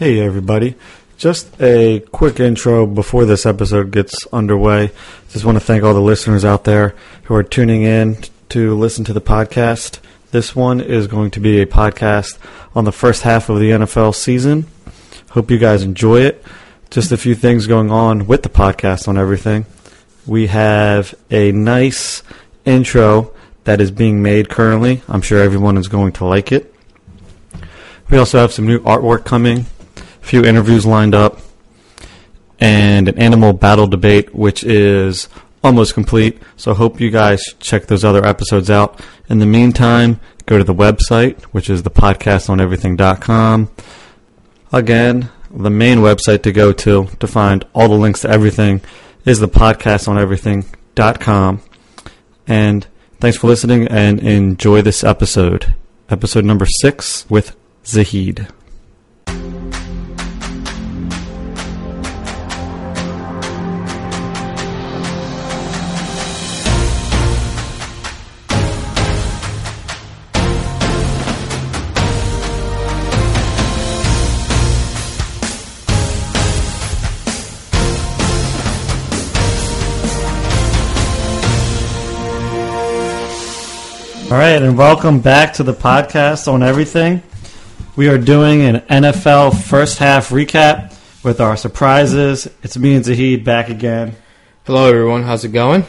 Hey, everybody. Just a quick intro before this episode gets underway. Just want to thank all the listeners out there who are tuning in to listen to the podcast. This one is going to be a podcast on the first half of the NFL season. Hope you guys enjoy it. Just a few things going on with the podcast on everything. We have a nice intro that is being made currently. I'm sure everyone is going to like it. We also have some new artwork coming, a few interviews lined up, and an animal battle debate, which is almost complete. So, hope you guys check those other episodes out. In the meantime, go to the website, which is the podcastoneverything.com. Again, the main website to go to to find all the links to everything is the podcastoneverything.com. And thanks for listening and enjoy this episode. Episode number six with Zahid. Right, and welcome back to the podcast on everything. We are doing an NFL first half recap with our surprises. It's me and Zahid back again. Hello, everyone. How's it going?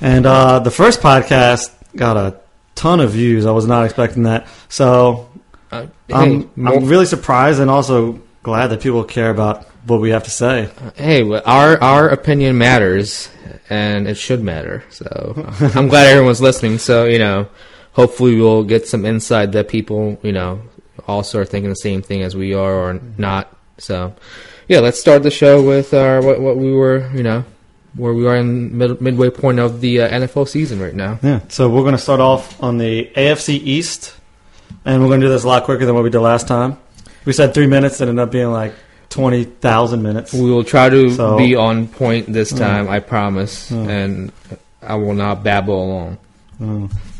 And uh, the first podcast got a ton of views. I was not expecting that. So Uh, I'm, more- I'm really surprised and also glad that people care about what we have to say. hey, our our opinion matters, and it should matter. So I'm glad everyone's listening. So you know, hopefully we'll get some insight that people you know also are thinking the same thing as we are or not. So yeah, let's start the show with our what what we were you know where we are in mid, midway point of the uh, NFL season right now. Yeah. So we're going to start off on the AFC East, and we're going to do this a lot quicker than what we did last time. We said three minutes, it ended up being like 20,000 minutes. We will try to So- be on point this time, I promise, and I will not babble along.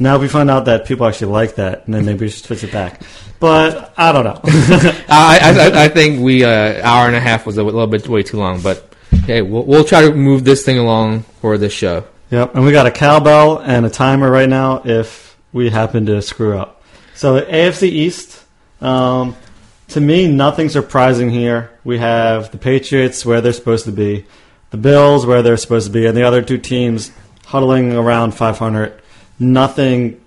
Now, if we find out that people actually like that, then maybe we should switch it back. But I don't know. I, I, I think we uh, hour and a half was a little bit way too long, but hey, we'll, we'll try to move this thing along for this show. yep. And we got a cowbell and a timer right now if we happen to screw up. So, AFC East, um, to me, nothing surprising here. We have the Patriots where they're supposed to be, the Bills where they're supposed to be, and the other two teams huddling around 500. Nothing.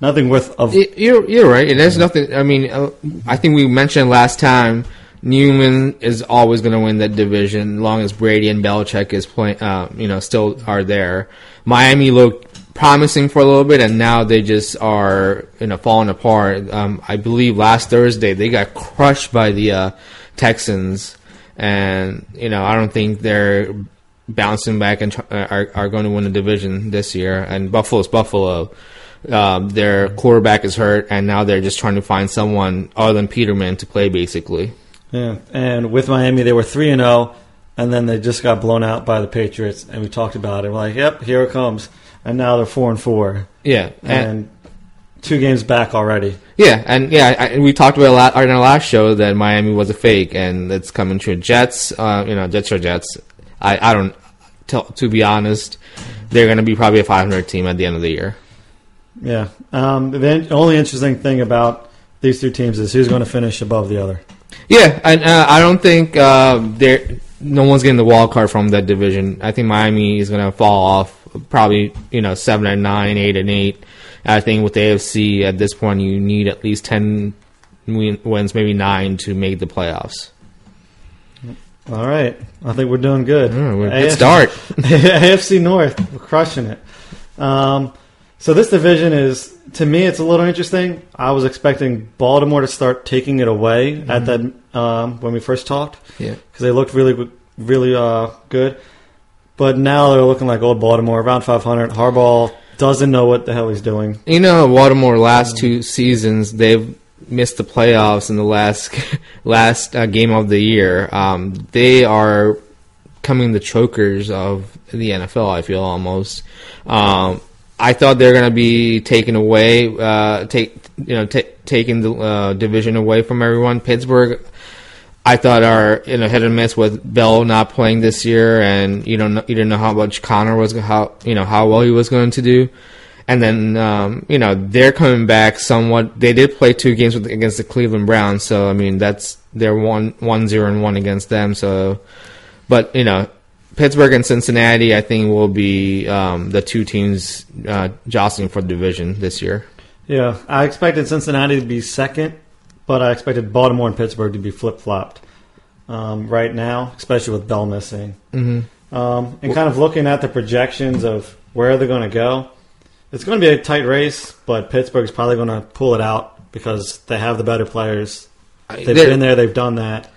Nothing worth of You're you're right, and there's nothing. I mean, uh, I think we mentioned last time New England is always going to win that division, as long as Brady and Belichick is playing. Uh, you know, still are there. Miami looked promising for a little bit, and now they just are you know falling apart. Um, I believe last Thursday they got crushed by the uh, Texans, and you know I don't think they're bouncing back and tr- are are going to win the division this year. And Buffalo's Buffalo um, their quarterback is hurt, and now they're just trying to find someone other than Peterman to play, basically. Yeah, and with Miami, they were three and zero, and then they just got blown out by the Patriots. And we talked about it. We're like, "Yep, here it comes." And now they're four and four, Yeah, and, and two games back already. yeah, and yeah, I, and we talked about a lot in our last show that Miami was a fake, and it's coming true. Jets, uh, you know, Jets are Jets. I, I don't, to, to be honest, they're going to be probably a 500 team at the end of the year. Yeah. Um, the only interesting thing about these two teams is who's going to finish above the other. Yeah, and uh, I don't think uh, there. No one's getting the wild card from that division. I think Miami is going to fall off, probably you know seven and nine, eight and eight. I think with the AFC at this point, you need at least ten wins, maybe nine, to make the playoffs. All right, I think we're doing good. Mm, we're- AFC good start. AFC North, we're crushing it. Um, so this division is, to me, it's a little interesting. I was expecting Baltimore to start taking it away at that um, when we first talked Yeah, because they looked really, really uh, good. But now they're looking like old Baltimore, around 500. Harbaugh doesn't know what the hell he's doing. you know, Baltimore last two seasons they've missed the playoffs in the last last uh, game of the year. Um, they are coming the chokers of the NFL. I feel almost. Um, I thought they're going to be taken away, uh, take you know, t- taking the uh, division away from everyone. Pittsburgh, I thought are in a hit and miss with Bell not playing this year, and you don't know, you didn't know how much Conner was how you know how well he was going to do. And then um, you know they're coming back somewhat. They did play two games with, against the Cleveland Browns, so I mean that's they're one one zero and one against them. So, but you know Pittsburgh and Cincinnati, I think will be um, the two teams uh, jostling for the division this year. Yeah, I expected Cincinnati to be second, but I expected Baltimore and Pittsburgh to be flip flopped um, right now, especially with Bell missing. Mm-hmm. Um, and kind of looking at the projections of where they're going to go, it's going to be a tight race, but Pittsburgh's probably going to pull it out because they have the better players. They've They're- been there, they've done that.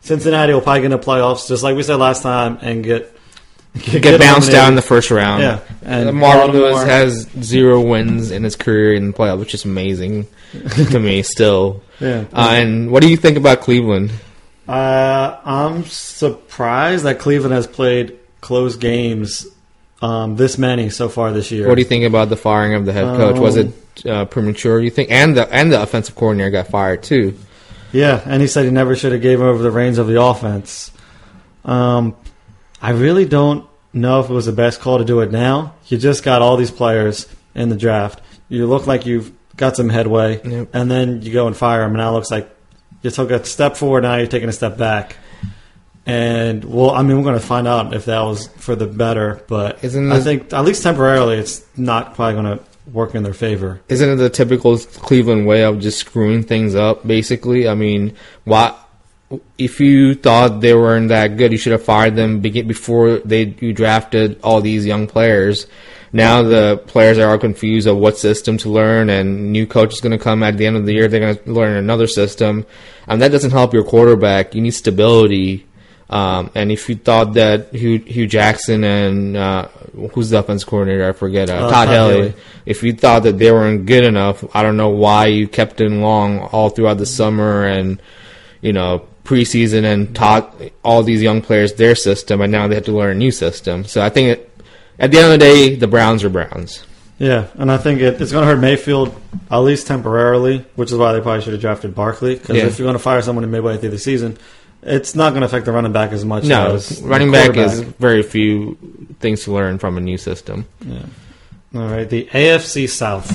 Cincinnati will probably get in the playoffs, just like we said last time, and get Get, bounced out in the first round. Yeah, And Marvin Baltimore- Lewis has zero wins in his career in the playoffs, which is amazing to me still. Yeah. Uh, and what do you think about Cleveland? Uh, I'm surprised that Cleveland has played close games, um, this many so far this year. What do you think about the firing of the head coach? Was it Um, uh, premature? You think? And the and the offensive coordinator got fired too. Yeah, and he said he never should have gave over the reins of the offense. Um, I really don't know if it was the best call to do it now. You just got all these players in the draft. You look like you've got some headway, Yep. and then you go and fire them, and now it looks like you took a step forward. Now you're taking a step back. And well, I mean, we're going to find out if that was for the better, but Isn't I think at least temporarily, it's not probably going to work in their favor. Isn't it the typical Cleveland way of just screwing things up? Basically, I mean, why? If you thought they weren't that good, you should have fired them before they you drafted all these young players. Now the players are all confused of what system to learn, and new coach is going to come at the end of the year. They're going to learn another system, and that doesn't help your quarterback. You need stability. Um, and if you thought that Hue, Hue Jackson and uh, who's the offense coordinator? I forget. Uh, Uh, Todd Haley. If you thought that they weren't good enough, I don't know why you kept it long all throughout the summer and you know preseason and taught all these young players their system, and now they have to learn a new system. So I think it, at the end of the day, the Browns are Browns. Yeah, and I think it, it's going to hurt Mayfield at least temporarily, which is why they probably should have drafted Barkley. Because Yeah. if you're going to fire someone in midway through the season, it's not going to affect the running back as much. No, as running back is very few things to learn from a new system. Yeah. All right, the AFC South,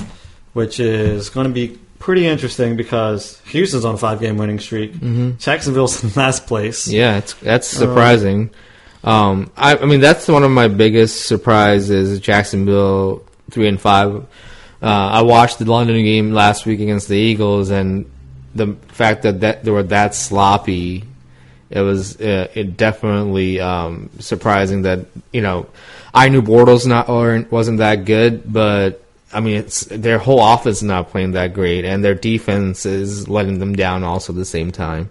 which is going to be pretty interesting because Houston's on a five-game winning streak. Mm-hmm. Jacksonville's in last place. Yeah, it's that's surprising. Um, I, I mean, that's one of my biggest surprises. Jacksonville three and five. Uh, I watched the London game last week against the Eagles, and the fact that, that they were that sloppy, it was uh, it definitely um, surprising that you know I knew Bortles not or wasn't that good, but I mean it's their whole offense is not playing that great, and their defense is letting them down also at the same time.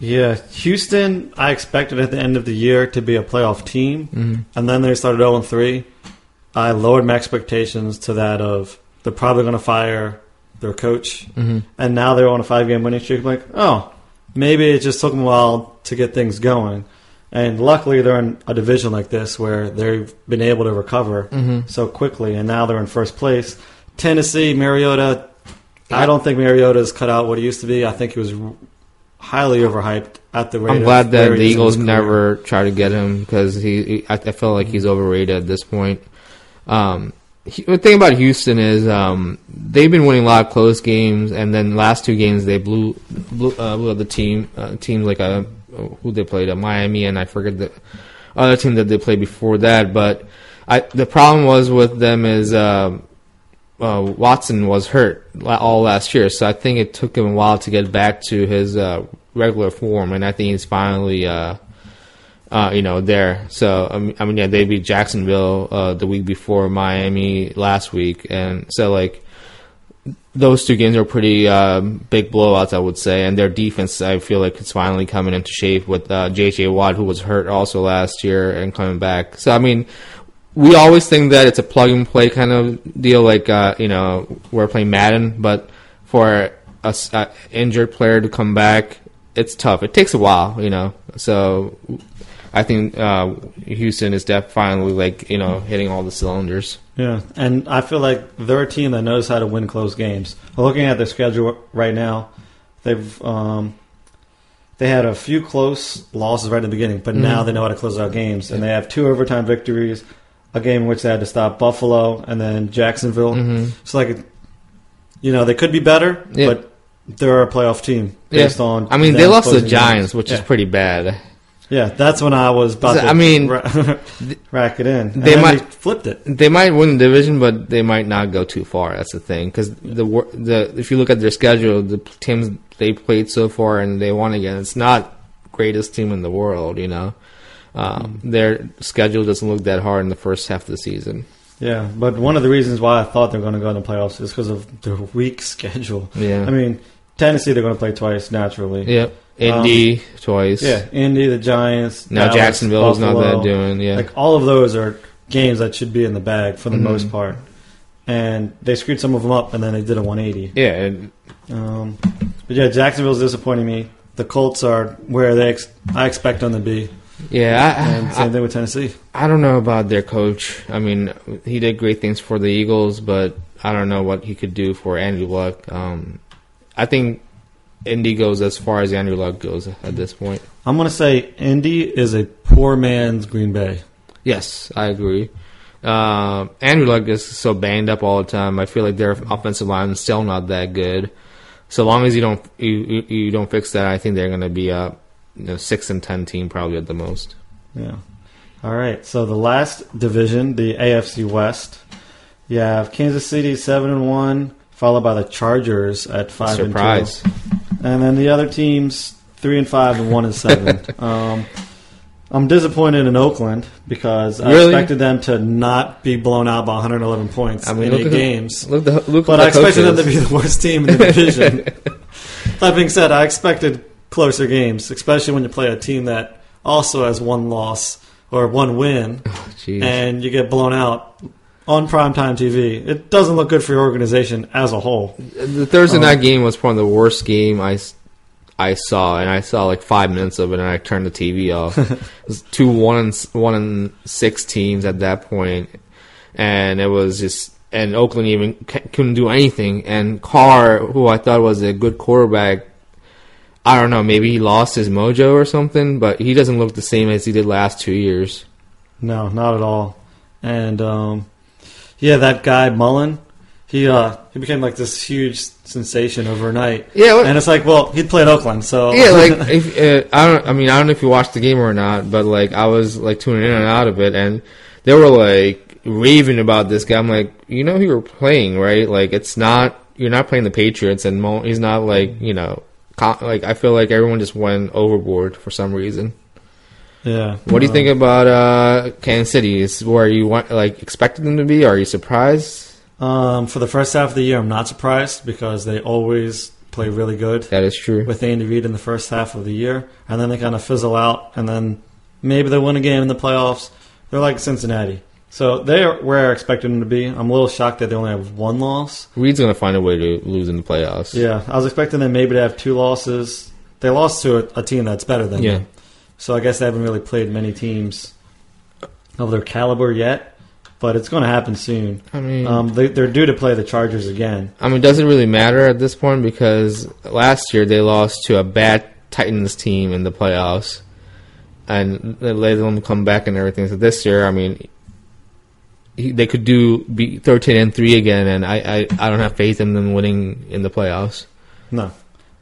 Yeah, Houston, I expected at the end of the year to be a playoff team, Mm-hmm. and then they started 0 3. I lowered my expectations to that of they're probably going to fire their coach, Mm-hmm. and now they're on a five game winning streak. I'm like, oh, maybe it just took them a while to get things going. And luckily, they're in a division like this where they've been able to recover Mhm. so quickly, and now they're in first place. Tennessee, Mariota, I don't think Mariota's cut out what he used to be. I think he was highly overhyped at the rate. I'm glad that the he is in Eagles never tried to get him because he, he I, I feel like he's overrated at this point. Um, he- the thing about Houston is um, they've been winning a lot of close games, and then last two games they blew blew, uh, blew the team uh, teams like uh who they played at Miami, and I forget the other team that they played before that. But I the problem was with them is. Um, uh, Watson was hurt all last year, so I think it took him a while to get back to his uh, regular form, and I think he's finally, uh, uh, you know, there. So I mean, I mean, yeah, they beat Jacksonville uh, the week before Miami last week, and so like those two games are pretty uh, big blowouts, I would say, and their defense, I feel like it's finally coming into shape with uh, J.J. Watt, who was hurt also last year and coming back. So I mean, we always think that it's a plug and play kind of deal, like uh, you know we're playing Madden, but for a, a injured player to come back, it's tough. It takes a while, you know. So I think uh, Houston is definitely finally like you know hitting all the cylinders. Yeah, and I feel like they're a team that knows how to win close games. Looking at their schedule right now, they've um, they had a few close losses right in the beginning, but now Mhm. they know how to close out games, and they have two overtime victories, a game in which they had to stop Buffalo and then Jacksonville. hmm It's like, you know, they could be better, Yeah. but they're a playoff team based on. I mean, they lost to the Giants, games. which yeah. is pretty bad. Yeah. That's when I was about. I mean, ra- rack it in. And they might- flipped it. They might win the division, but they might not go too far. That's the thing, because the the if you look at their schedule, the teams they played so far and they won again, it's not greatest team in the world. You know, um, their schedule doesn't look that hard in the first half of the season. Yeah, but one of the reasons why I thought they're going to go in the playoffs is because of their weak schedule. Yeah, I mean, Tennessee they're going to play twice naturally. yep. Indy twice. Yeah, Indy, the Giants. Now Dallas, Jacksonville is not that doing. Yeah. Like all of those are games that should be in the bag for the Mhm. most part, and they screwed some of them up, and then they did a 180. yeah. And Um, but yeah, Jacksonville's disappointing me. The Colts are where they ex- I expect them to be, yeah. and same I, thing with Tennessee. I don't know about their coach. I mean, he did great things for the Eagles, but I don't know what he could do for Andrew Luck. Um, I think Indy goes as far as Andrew Luck goes at this point. I'm going to say Indy is a poor man's Green Bay. Yes, I agree. Uh, Andrew Luck is so banged up all the time. I feel like their offensive line is still not that good. So long as you don't you you, don't fix that, I think they're going to be a you know, six and ten team probably at the most. Yeah. All right. So the last division, the AFC West, you have Kansas City seven and one, followed by the Chargers at five Surprise! and two, and then the other teams three and five and one and seven. um, I'm disappointed in Oakland because I Really? expected them to not be blown out by 111 points I mean, in eight who- games. Look, the, look But I expected them to be the worst team in the division. that being said, I expected closer games, especially when you play a team that also has one loss or one win, Jeez. and you get blown out on primetime TV. It doesn't look good for your organization as a whole. The Thursday Um, night game was probably the worst game I, I saw, and I saw like five minutes of it, and I turned the TV off. it was two one and one and six teams at that point, and it was just and Oakland even c- couldn't do anything. And Carr, who I thought was a good quarterback, I don't know, maybe he lost his mojo or something, but he doesn't look the same as he did last two years. No, not at all. And um, yeah, that guy Mullen, he uh, he became like this huge sensation overnight. Yeah, what- And it's like, well, he'd play at Oakland, so yeah, like if uh, I don't, I mean, I don't know if you watched the game or not, but like I was like tuning in and out of it, and they were like raving about this guy. I'm like, you know who you're playing, right? Like it's not you're not playing the Patriots, and Mo, he's not like you know, co- like I feel like everyone just went overboard for some reason. Yeah. What do you think about uh Kansas City? Is where you want like expected them to be? Are you surprised? Um, for the first half of the year, I'm not surprised because they always play really good That is true. with Andy Reid in the first half of the year, and then they kind of fizzle out, and then maybe they win a game in the playoffs. They're like Cincinnati, so they're where I expected them to be. I'm a little shocked that they only have one loss. Reid's gonna find a way to lose in the playoffs. Yeah, I was expecting them maybe to have two losses. They lost to a, a team that's better than Yeah. them, so I guess they haven't really played many teams of their caliber yet. But it's going to happen soon. I mean, Um, they, they're due to play the Chargers again. I mean, does it really matter at this point? Because last year they lost to a bad Titans team in the playoffs, and they let them come back and everything. So this year, I mean, he, they could do be thirteen and three again, and I, I, I don't have faith in them winning in the playoffs. No.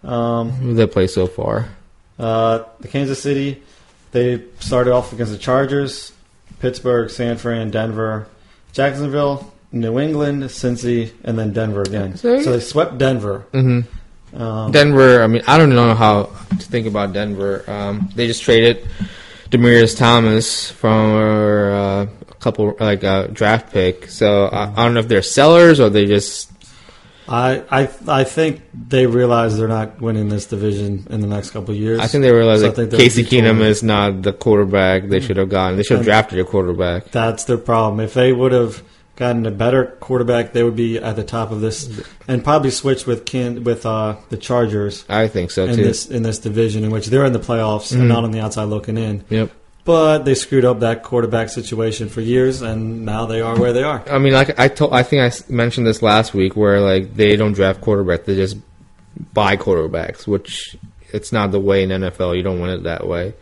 Um, they play so far? Uh, the Kansas City, they started off against the Chargers, Pittsburgh, San Fran, Denver, Jacksonville, New England, Cincy, and then Denver again. So- So they swept Denver. hmm Um, Denver. I mean, I don't know how to think about Denver. Um, they just traded Demaryius Thomas from uh, a couple like a draft pick. So I, I don't know if they're sellers or they just I, I I think they realize they're not winning this division in the next couple of years. I think they realize So that Casey. Keenum is not the quarterback they should have gotten. They should have drafted a quarterback. that's their problem. If they would have gotten a better quarterback, they would be at the top of this, and probably switch with Ken, with uh, the Chargers I think so in too. this in this division, in which they're in the playoffs Mhm. and not on the outside looking in. Yep. But they screwed up that quarterback situation for years, and now they are where they are. I mean, like I told, I think I mentioned this last week, where like they don't draft quarterback, they just buy quarterbacks, which it's not the way in NFL. You don't win it that way.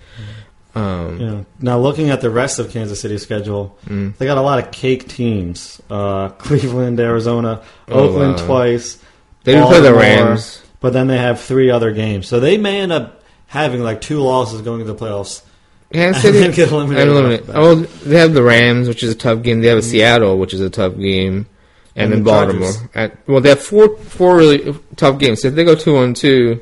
Um, Yeah. Now looking at the rest of Kansas City's schedule, Mm. they got a lot of cake teams: uh, Cleveland, Arizona, Oh, Oakland wow. twice. they do play the Rams. but then they have three other games, so they may end up having like two losses going to the playoffs. Kansas City get eliminated and eliminate- off the Oh, they have the Rams, which is a tough game. They have a Seattle, which is a tough game, And and, then the Baltimore. And, well, they have four four really tough games. So if they go two and two,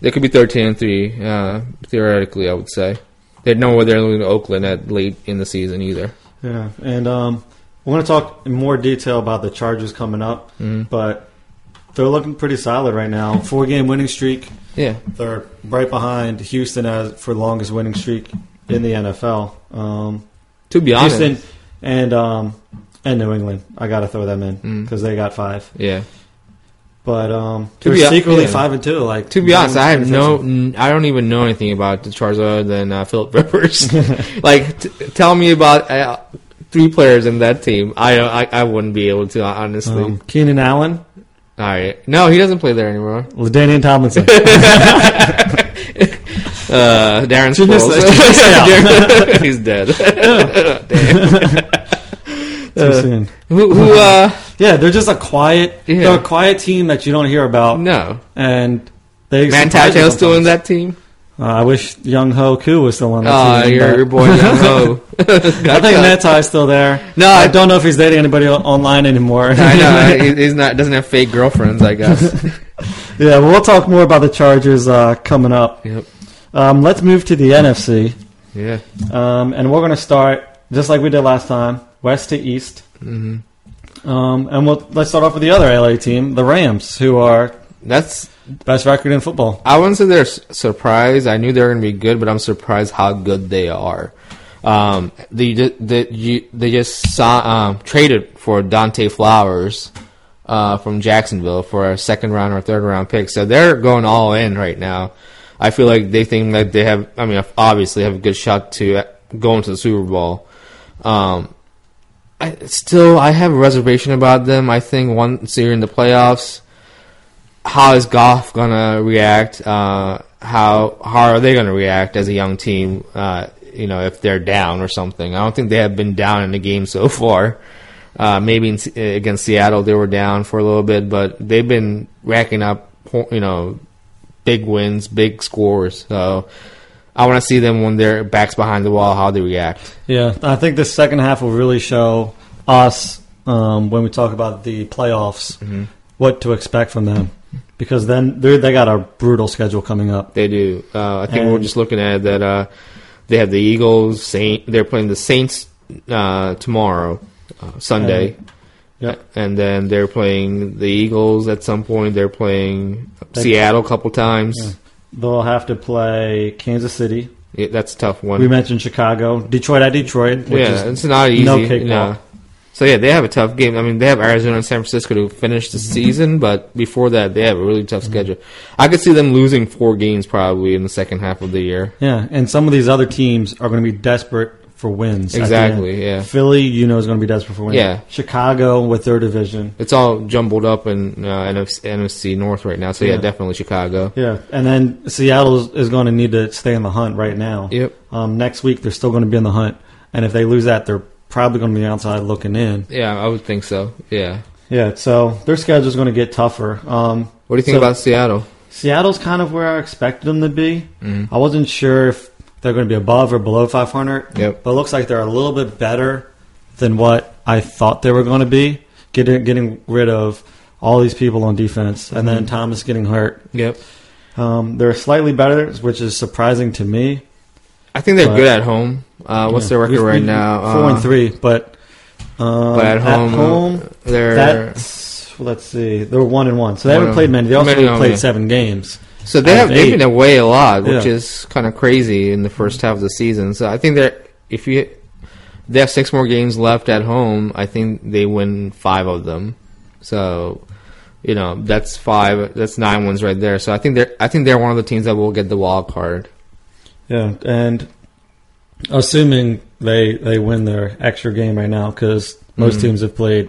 they could be thirteen and three. Uh, theoretically, I would say they know where they're losing to Oakland at late in the season either. Yeah, and um, we're going to talk in more detail about the Chargers coming up, Mhm. but they're looking pretty solid right now. Four game winning streak. Yeah, They're right behind Houston as for longest winning streak in the NFL. Um, to be honest, Houston and um, and New England. I got to throw them in Mm. because they got five. yeah. But um, To they're be secretly yeah. five and two. Like To be honest, I have no, n- I don't even know anything about the Chargers other than uh, Philip Rivers. like, t- tell me about uh, three players in that team. I, I I wouldn't be able to honestly. Um, Keenan Allen, All right, no, he doesn't play there anymore. LaDainian Tomlinson. Uh, Darren Sproles. He's dead. Too soon. who? Who? Uh, Yeah, they're just a quiet. Yeah. They're a quiet team that you don't hear about, no. and they Man still in that team. Uh, I wish Younghoe Koo was still on that Oh, team. your, your boy Younghoe. I think Netai's still there. No, I I- don't know if he's dating anybody online anymore. I know he's not doesn't have fake girlfriends. I guess. yeah, well, we'll talk more about the Chargers uh, coming up. yep. Um, let's move to the NFC, Yeah. um, and we're going to start just like we did last time, west to east. hmm Um, and we'll let's start off with the other LA team, the Rams, who are That's. best record in football. I wouldn't say they're surprised. I knew they were going to be good, but I'm surprised how good they are. Um, they they you, they just saw, um, traded for Dante Flowers uh, from Jacksonville for a second round or third round pick, so they're going all in right now. I feel like they think that they have. I mean, obviously have a good shot to go into the Super Bowl. Um, I still I have a reservation about them. I think once you're in the playoffs, how is Goff gonna react? Uh, how how are they gonna react as a young team? Uh, you know, if they're down or something. I don't think they have been down in the game so far. Uh, maybe in, against Seattle they were down for a little bit, but they've been racking up, you know, big wins, big scores. So I want to see them when their backs behind the wall, how they react. Yeah, I think the second half will really show us um, when we talk about the playoffs Mm-hmm. what to expect from them, because then they they got a brutal schedule coming up. They do. Uh, I think And- we're just looking at that. Uh, they have the Eagles. Saint. They're playing the Saints uh, tomorrow, uh, Sunday. Yep. And then they're playing the Eagles at some point. They're playing They- Seattle a couple times. Yeah. They'll have to play Kansas City. Yeah, that's a tough one. We mentioned Chicago, Detroit at Detroit. Which yeah, is, it's not easy. no cakewalk. know. So yeah, they have a tough game. I mean, they have Arizona and San Francisco to finish the season, but before that, they have a really tough mm-hmm. schedule. I could see them losing four games probably in the second half of the year. yeah, and some of these other teams are going to be desperate for wins. Exactly, yeah. Philly, you know, is going to be desperate for wins. Yeah. Chicago with their division. It's all jumbled up in uh, NFC, NFC North right now. So yeah, Yeah. definitely Chicago. Yeah, and then Seattle is, going to need to stay in the hunt right now. Yep. Um, next week they're still going to be in the hunt, and if they lose that, they're probably going to be outside looking in. Yeah, I would think so. Yeah. Yeah, so their schedule is going to get tougher. Um, What do you think So- about Seattle? Seattle's kind of where I expected them to be. Mhm. I wasn't sure if they're going to be above or below 500. Yep. But it looks like they're a little bit better than what I thought they were going to be. Getting getting rid of all these people on defense, and then Mhm. Thomas getting hurt. Yep. Um, they're slightly better, which is surprising to me. I think they're But- good at home. Uh, what's Yeah. their record right now? Four Uh, and three, but um, But at home, uh, they're that's let's see, they're one and one. So they haven't played many. They also only played seven games. So they have they've eight. been away a lot, which Yeah. is kind of crazy in the first half of the season. So I think they're if you they have six more games left at home, I think they win five of them. So you know that's five, that's nine wins right there. So I think they're I think they're one of the teams that will get the wild card. Yeah, and Assuming they they win their extra game right now, because most Mhm. teams have played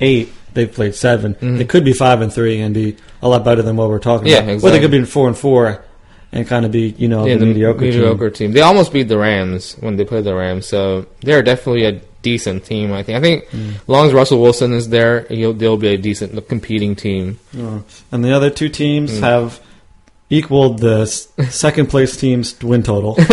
eight, they've played 7 Mhm. They could be five and three and be a lot better than what we're talking Yeah, about. Or exactly. they could be four and four and kind of be you know yeah, the, mediocre, team. mediocre team. They almost beat the Rams when they played the Rams, so they're definitely a decent team. I think. I think Mm. as long as Russell Wilson is there, he'll, they'll be a decent competing team. Uh, and the other two teams Mm. have equaled the second place team's win total.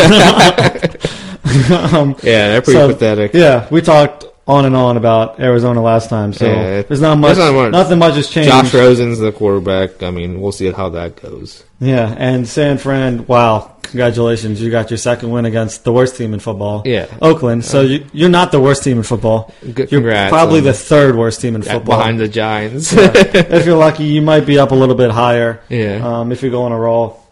um, Yeah, they're pretty So, pathetic. yeah, we talked on and on about Arizona last time, so Yeah, there's not much. not. Nothing much has changed. Josh Rosen's the quarterback. I mean, we'll see how that goes. Yeah, and San Fran, wow, congratulations. You got your second win against the worst team in football. Yeah. Oakland. So you, you're not the worst team in football. Good, You're congrats probably on- the third worst team in yeah, football. behind the Giants. if you're lucky, you might be up a little bit higher yeah. um, if you go on a roll.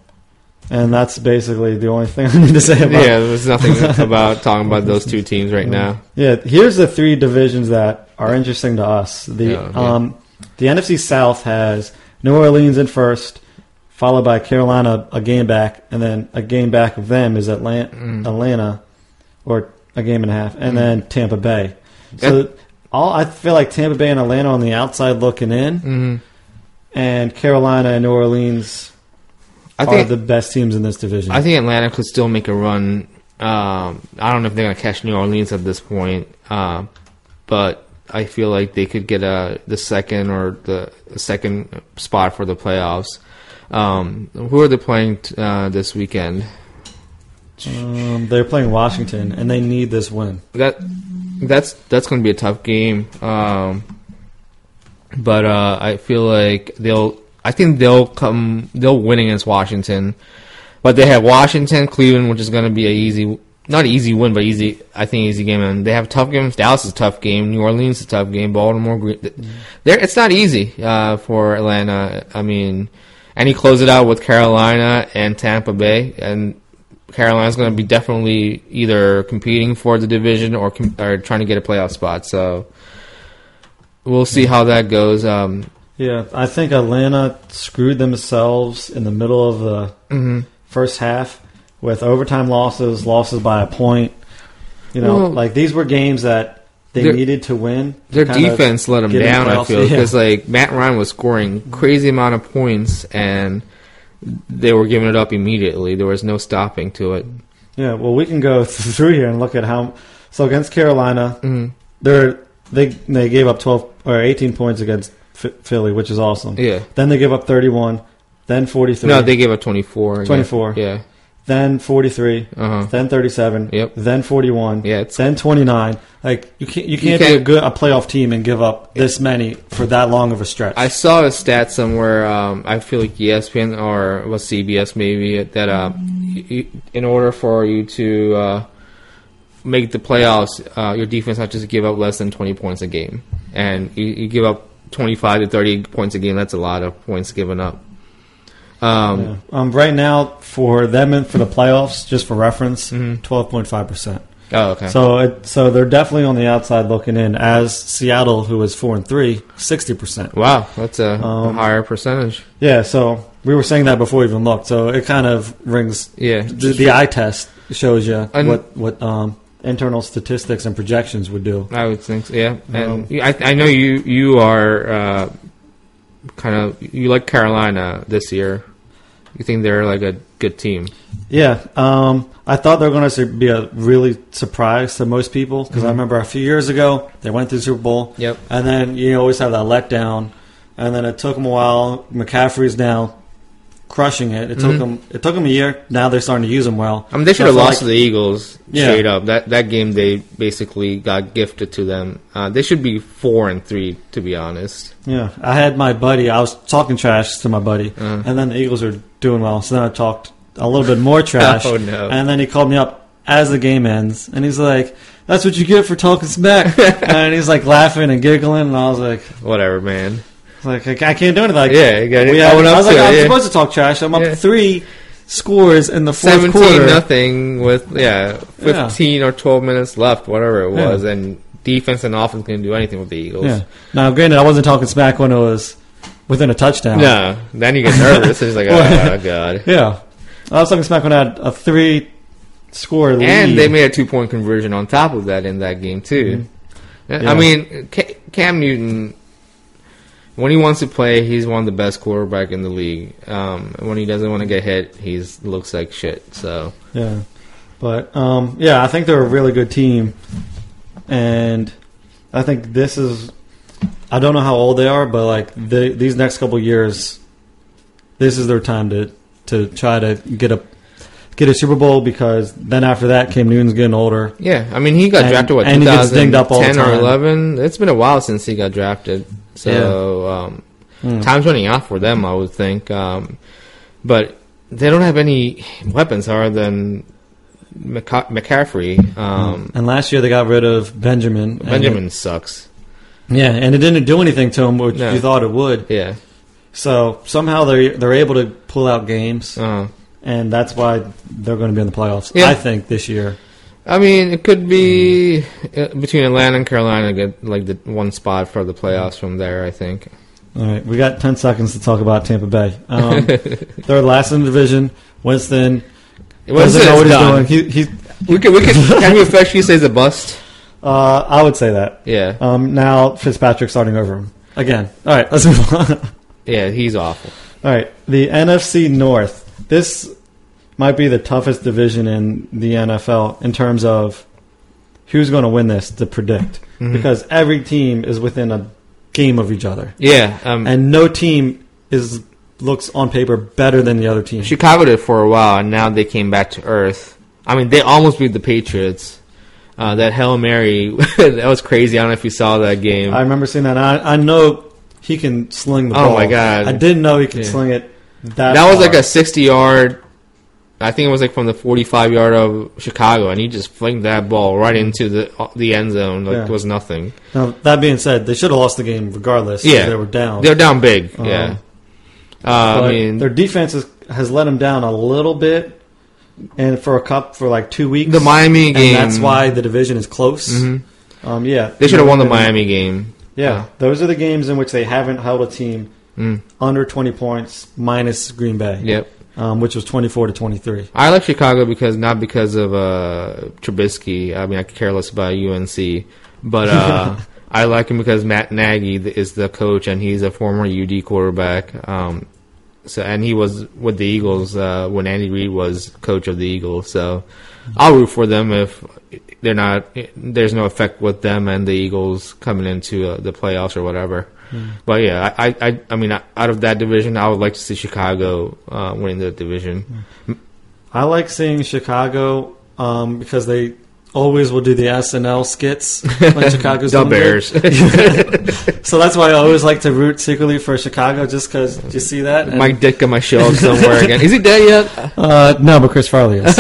And that's basically the only thing I need to say about yeah, there's nothing about talking about those two teams right now. Yeah, here's the three divisions that are interesting to us. The Yeah, yeah. um, the NFC South has New Orleans in first, followed by Carolina a game back, and then a game back of them is Atlanta, Mm. Atlanta or a game and a half, and Mm. then Tampa Bay. So all I feel like Tampa Bay and Atlanta on the outside looking in, hmm and Carolina and New Orleans I are think the best teams in this division. I think Atlanta could still make a run. Um, I don't know if they're going to catch New Orleans at this point, um, but I feel like they could get a the second or the second spot for the playoffs. Um, who are they playing t- uh, this weekend? um, they're playing Washington, and they need this win. That that's that's going to be a tough game. Um, but uh, I feel like they'll. I think they'll come. They'll win against Washington. But they have Washington, Cleveland, which is going to be a easy, not an easy win, but easy. I think easy game. And they have tough games. Dallas is a tough game. New Orleans is a tough game. Baltimore, There, it's not easy uh, for Atlanta. I mean, and he closed it out with Carolina and Tampa Bay, and Carolina's going to be definitely either competing for the division or or trying to get a playoff spot. So we'll see how that goes. Um, Yeah, I think Atlanta screwed themselves in the middle of the mhm. first half with overtime losses, losses by a point. You know, Well- like these were games that they Their- needed to win. Their of defense let them down. I feel Yeah. because like Matt Ryan was scoring crazy amount of points and they were giving it up immediately. There was no stopping to it. Yeah, well, we can go through here and look at how. So against Carolina, Mhm. they're they they gave up twelve or eighteen points against Philly, which is awesome. Yeah. Then they give up thirty-one, then forty-three, No, they gave up twenty four. 24. Yeah. then forty-three, Uh huh. then thirty-seven, Yep. then forty-one, Yeah. It's, then 29. Like you can't you can't, be a can't- good a playoff team and give up this many for that long of a stretch. I saw a stat somewhere. Um, I feel like ESPN or was CBS maybe that uh, y- y- in order for you to uh, make the playoffs, uh, your defense has to give up less than twenty points a game, and you, you give up twenty five to thirty points a game. That's a lot of points given up. Um, Yeah. um, right now for them and for the playoffs, just for reference, Mhm. 12.5 percent. Oh, okay. So it, so they're definitely on the outside looking in. As Seattle, who is four and three, 60 percent. wow, that's a, a Um, higher percentage. Yeah. So we were saying that before we even looked. So it kind of rings Yeah, the, the eye test shows you And- what what um, internal statistics and projections would do. I would think so. Yeah, Um, and you- I, I know you you are uh, kind of you like Carolina this year. You think they're like a good team? Yeah, um, I thought they were going to be a really surprise to most people because I Mhm. remember a few years ago they went through the Super Bowl, Yep. and then you always have that letdown, and then it took them a while. McCaffrey's now crushing it. It took Mhm. them. It took them a year. Now they're starting to use them well. I mean, they should So have lost like- to the Eagles Yeah. straight up. That that game they basically got gifted to them. Uh, they should be four and three, to be honest. Yeah, I had my buddy. I was talking trash to my buddy, Uh. and then the Eagles are doing well. So then I talked a little bit more trash. Oh, no. And then he called me up as the game ends, and he's like, "That's what you get for talking smack." and he's like laughing and giggling, and I was like, Whatever, man. "Like I I can't do anything." Like, Yeah, you got it. we I have- went up I was like, "I'm yeah. supposed to talk trash. I'm up Yeah. three scores in the fourth Seventeen quarter." nothing with yeah, fifteen or twelve minutes left, whatever it Yeah. was, and defense and offense couldn't do anything with the Eagles. Yeah. Now, granted, I wasn't talking smack when it was within a touchdown. No, then you get nervous. it's like, oh god. Yeah. I was talking smack when I had a three score lead. and they made a two point conversion on top of that in that game too. Mm-hmm. Yeah. I mean, Ca- Cam Newton, when he wants to play, he's one of the best quarterback in the league. Um, when he doesn't want to get hit, he looks like shit. So Yeah, but um, yeah, I think they're a really good team, and I think this is. I don't know how old they are, but like the, these next couple years, this is their time to to try to get a get a Super Bowl because then after that, Cam Newton's getting older. yeah, I mean, he got And- drafted what and he gets dinged up all the 2010 or 11. It's been a while since he got drafted. So um, Hmm. time's running out for them, I would think. Um, but they don't have any weapons other than McCa- McCaffrey. Um, And last year they got rid of Benjamin. Benjamin sucks. yeah, and it didn't do anything to him, which No. you thought it would. Yeah. So somehow they are they're able to pull out games, Uh, and that's why they're going to be in the playoffs. Yeah. I think this year. I mean, it could be uh, between Atlanta and Carolina get like the one spot for the playoffs from there. I think. All right, we got ten seconds to talk about Tampa Bay. Um, they're last in the division. Winston Winston know what he's done. doing. He, he, We could, we could. can we affectionately say he's a bust? uh, I would say that. Yeah, Um, now Fitzpatrick starting over him again. All right, let's move on. yeah, he's awful. All right, the NFC North. This might be the toughest division in the NFL in terms of who's going to win this to predict Mhm. because every team is within a game of each other, Yeah, um, and no team is looks on paper better than the other team. Chicago did for a while, and now they came back to earth. I mean, they almost beat the Patriots. Uh, that hail mary, that was crazy. I don't know if you saw that game. I remember seeing that. I, I know he can sling the Oh ball. my God. I didn't know he could Yeah. sling it. That, that was like a sixty-yard. I think it was like from the forty-five yard of Chicago, and he just flinged that ball right into the the end zone like Yeah. it was nothing. Now that being said, they should have lost the game regardless. Yeah. they were down. They're down big. Um, yeah. Uh, I mean, their defense is, has let them down a little bit, and for a cup for like two weeks. the Miami and game. that's why the division is close. Mhm. Um, yeah, they should have won the Miami game. Yeah, those are the games in which they haven't held a team Mm. under twenty points minus Green Bay. Yep. Um, which was twenty four to twenty three. I like Chicago because not because of uh, Trubisky. I mean, I could care less about UNC, but uh, I like him because Matt Nagy is the coach and he's a former UD quarterback. Um, so and he was with the Eagles uh, when Andy Reid was coach of the Eagles. So I'll root for them if they're not. There's no effect with them and the Eagles coming into uh, the playoffs or whatever. But yeah, I, I, I, I mean, out of that division, I would like to see Chicago uh, winning the division. I like seeing Chicago um, because they always will do the SNL skits when Chicago's the. Bears. So that's why I always like to root secretly for Chicago, just because you see that. And- Mike Ditka might show up somewhere again. Is he dead yet? uh, no, but Chris Farley is.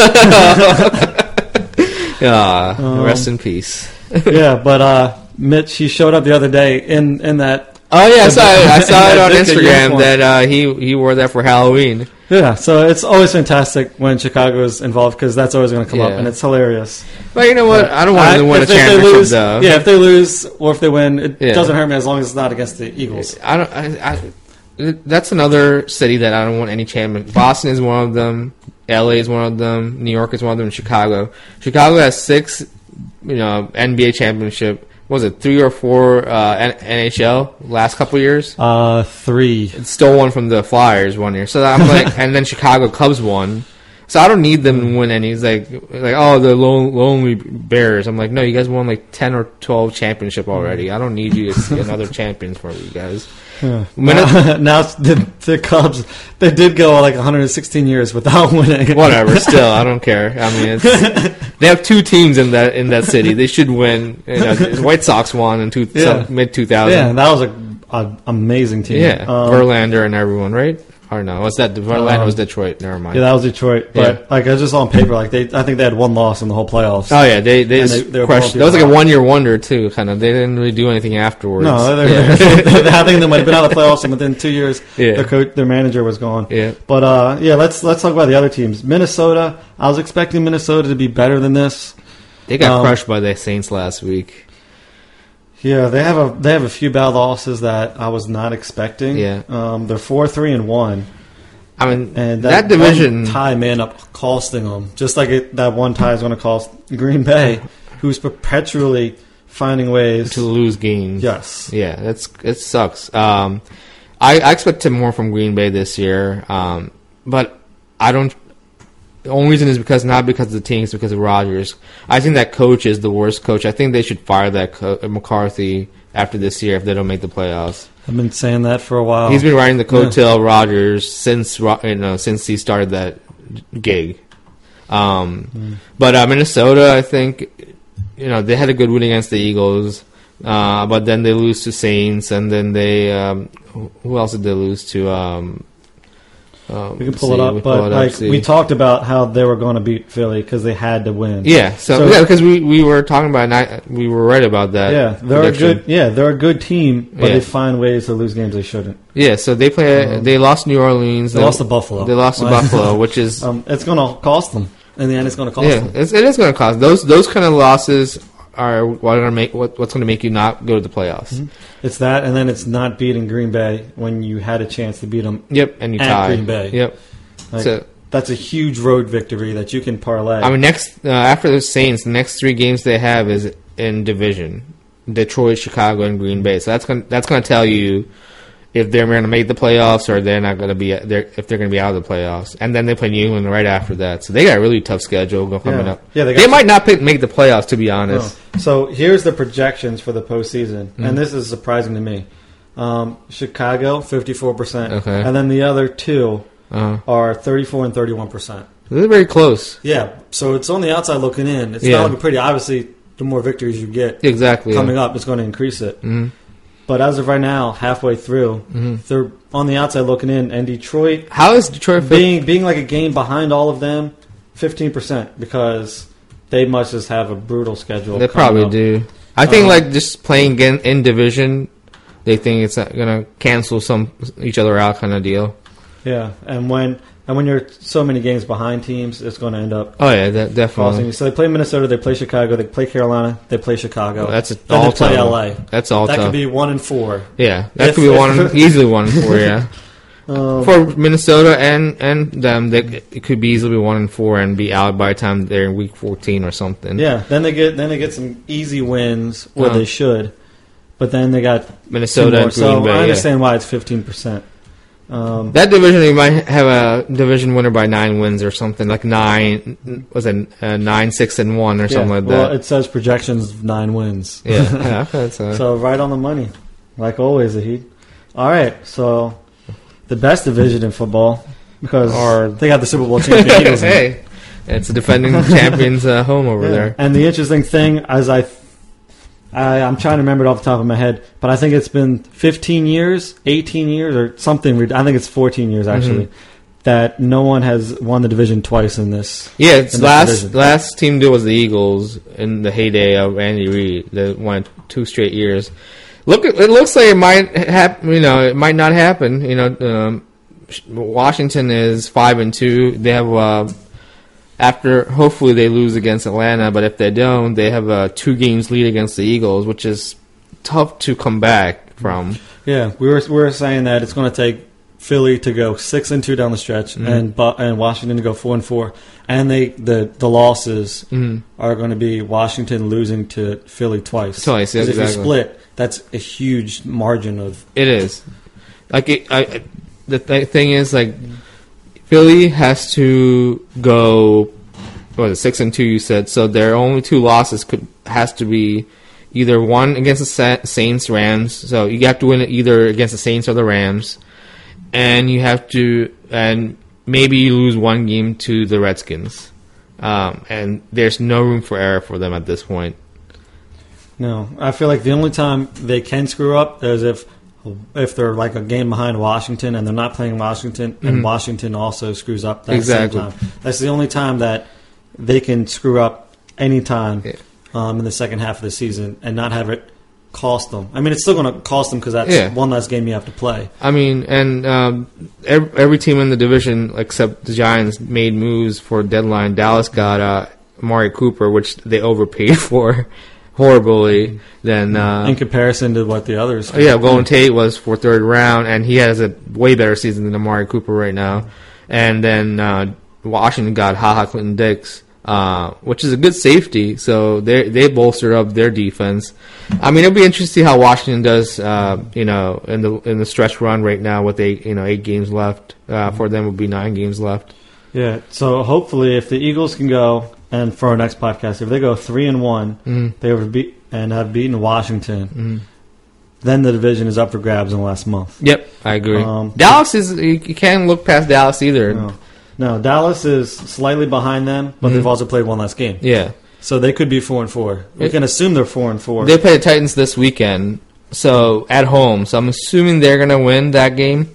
Yeah. Um, rest in peace. yeah, but uh, Mitch, he showed up the other day in in that. Oh yeah, I saw it. I saw it on Instagram that uh, he he wore that for Halloween. Yeah, so it's always fantastic when Chicago's involved because that's always going to come up, and it's hilarious. But you know what? I don't want to win a championship lose, though. Yeah, if they lose or if they win, it Yeah. doesn't hurt me as long as it's not against the Eagles. I don't. I, I, that's another city that I don't want any champion. Boston is one of them. L.A. is one of them. New York is one of them. Chicago. Chicago has six, you know, NBA championship. Was it three or four uh, NHL last couple years? Uh, three. stole one from the Flyers one year. So I'm like, and then Chicago Cubs won. So I don't need them to win any. He's like, like oh, the lone, lonely Bears. I'm like, no, you guys won like ten or twelve championship already. I don't need you to see another champions for you guys. Yeah. Now, now the, the Cubs, they did go like 116 years without winning. Whatever. Still, I don't care. I mean, it's, they have two teams in that in that city. They should win. You know, White Sox won in two, Yeah. mid 2000. Yeah, that was a, a amazing team. Yeah, Um, Verlander and everyone, right? Or no, was that Verlander Um, was Detroit? Never mind. yeah, that was Detroit. But Yeah. like I was just on paper, like they, I think they had one loss in the whole playoffs. Oh yeah, they they, just they- they were crushed. That was like a one year wonder too. Kind of, they didn't really do anything afterwards. No, they're, yeah. I think they might have been out of the playoffs, and within two years, Yeah. their coach, their manager was gone. yeah. But uh, yeah, let's let's talk about the other teams. Minnesota. I was expecting Minnesota to be better than this. They got Um, crushed by the Saints last week. Yeah, they have a they have a few bad losses that I was not expecting. Yeah. um, they're four three and one, I mean, and that, that, division. tie man up costing them, just like it, that one tie is going to cost Green Bay, who's perpetually finding ways to lose games. Yes. Yeah, that's it sucks. Um, I, I expect more from Green Bay this year, um, but I don't. The only reason is because not because of the team, it's because of Rodgers. I think that coach is the worst coach. I think they should fire that co- McCarthy after this year if they don't make the playoffs. I've been saying that for a while. He's been riding the coattail of Rodgers since you know since he started that gig. Um, But uh, Minnesota, I think, you know, they had a good win against the Eagles, uh, but then they lose to Saints, and then they um, who- who else did they lose to? Um, um, we can pull see, it up, but it up, like see. we talked about how they were going to beat Philly because they had to win. yeah, so, So- yeah, because we, we were talking about we were right about that. Yeah, they're prediction. a good. Yeah, they're a good team, but Yeah. they find ways to lose games they shouldn't. Yeah, so they play. Um, they lost New Orleans. They lost to Buffalo. They lost to Buffalo, which is Um, it's going to cost them. In the end, it's going to cost yeah, them. it's, it is going to cost those those kind of losses are what are going to make what, what's going to make you not go to the playoffs. Mm-hmm. It's that, and then it's not beating Green Bay when you had a chance to beat them. Yep, and you At tie. Green Bay. Yep. Like, so that's a huge road victory that you can parlay. I mean, next uh, after the Saints, the next three games they have is in division: Detroit, Chicago, and Green Bay. So that's going that's going to tell you if they're going to make the playoffs or they're not going to be they're, if they're going to be out of the playoffs. And then they play New England right after that. So they got a really tough schedule coming Yeah. up. Yeah, they they, might not pick, make the playoffs to be honest. Oh. So here's the projections for the postseason, Mm-hmm. and this is surprising to me. Um, Chicago, 54%. Okay. And then the other two Uh, are 34 and 31%. they're very close. Yeah, so it's on the outside looking in. It's Yeah. not looking pretty. Obviously, the more victories you get Exactly. coming up, it's going to increase it. hmm But as of right now, halfway through, hmm they're on the outside looking in, and Detroit How is Detroit? Being being like a game behind all of them, 15% because they must just have a brutal schedule. They probably up. do. I think Um, like just playing again in division, they think it's gonna cancel some each other out kind of deal. Yeah, and when and when you're so many games behind teams, it's going to end up Oh yeah, that, definitely. So they play Minnesota, they play Chicago, they play Carolina, they play Chicago. Well, that's all they play tough. LA. That's all that tough. could be one and four. yeah, that if- could be one easily one and four. Yeah, Um, for Minnesota and and them, they, it could be easily one and four and be out by the time they're in week fourteen or something. yeah, then they get then they get some easy wins where Uh-huh. they should, but then they got Minnesota and Green So Bay. I yeah. understand why it's fifteen percent. Um, That division, they might have a division winner by nine wins or something like nine. Was it uh, nine, six, and one or something like well, that? Well, it says projections of nine wins. yeah, yeah, So right on the money, like always, the Heat. All right, so the best division in football because Or- they got the Super Bowl champion Eagles. in it. hey, it's a defending champions uh, home over Yeah. there. And the interesting thing, as I, I, I'm trying to remember it off the top of my head, but I think it's been 15 years, 18 years, or something. I think it's 14 years actually. Mm-hmm. That no one has won the division twice in this. Yeah, it's this last division. last team to do was the Eagles in the heyday of Andy Reid. They won two straight years. Look, it looks like it might happen. You know, it might not happen. You know, um, Washington is five and two. They have uh, after hopefully they lose against Atlanta, but if they don't, they have a two games lead against the Eagles, which is tough to come back from. Yeah, we were we were saying that it's going to take Philly to go six and two down the stretch, Mhm. and and Washington to go four and four, and they the the losses Mhm. are going to be Washington losing to Philly twice. Twice, yeah, 'Cause if you split, that's a huge margin of It is. Like it, I, the th- thing is, like Philly has to go. What six and two? You said so. Their only two losses could has to be either one against the Saints, Rams. So you have to win it either against the Saints or the Rams, and you have to and maybe you lose one game to the Redskins. Um, and there's no room for error for them at this point. No, I feel like the only time they can screw up is if if they're like a game behind Washington and they're not playing Washington, and Mhm. Washington also screws up that Exactly. same time. That's the only time that they can screw up any time Yeah. um, in the second half of the season and not have it cost them. I mean, it's still going to cost them because that's Yeah. one less game you have to play. I mean, and um, every, every team in the division except the Giants made moves for deadline. Dallas got uh, Amari Cooper, which they overpaid for horribly. than uh, in comparison to what the others. oh, yeah, Golden Tate was for third round, and he has a way better season than Amari Cooper right now. And then uh, Washington got Ha Ha Clinton Dix, uh, which is a good safety. So they they bolstered up their defense. I mean, it'll be interesting to see how Washington does. Uh, you know, in the in the stretch run right now with eight you know eight games left. Uh, for them, would be nine games left. Yeah. So hopefully, if the Eagles can go, and for our next podcast, if they go three and one, Mm. they would beat and have beaten Washington, Mm. then the division is up for grabs in the last month. Yep, I agree. Um, Dallas is you, can't look past Dallas either. No. no, Dallas is slightly behind them, but Mhm. they've also played one last game, Yeah, so they could be four and four. We It- can assume they're four and four. they play the Titans this weekend, so at home. So I'm assuming they're gonna win that game.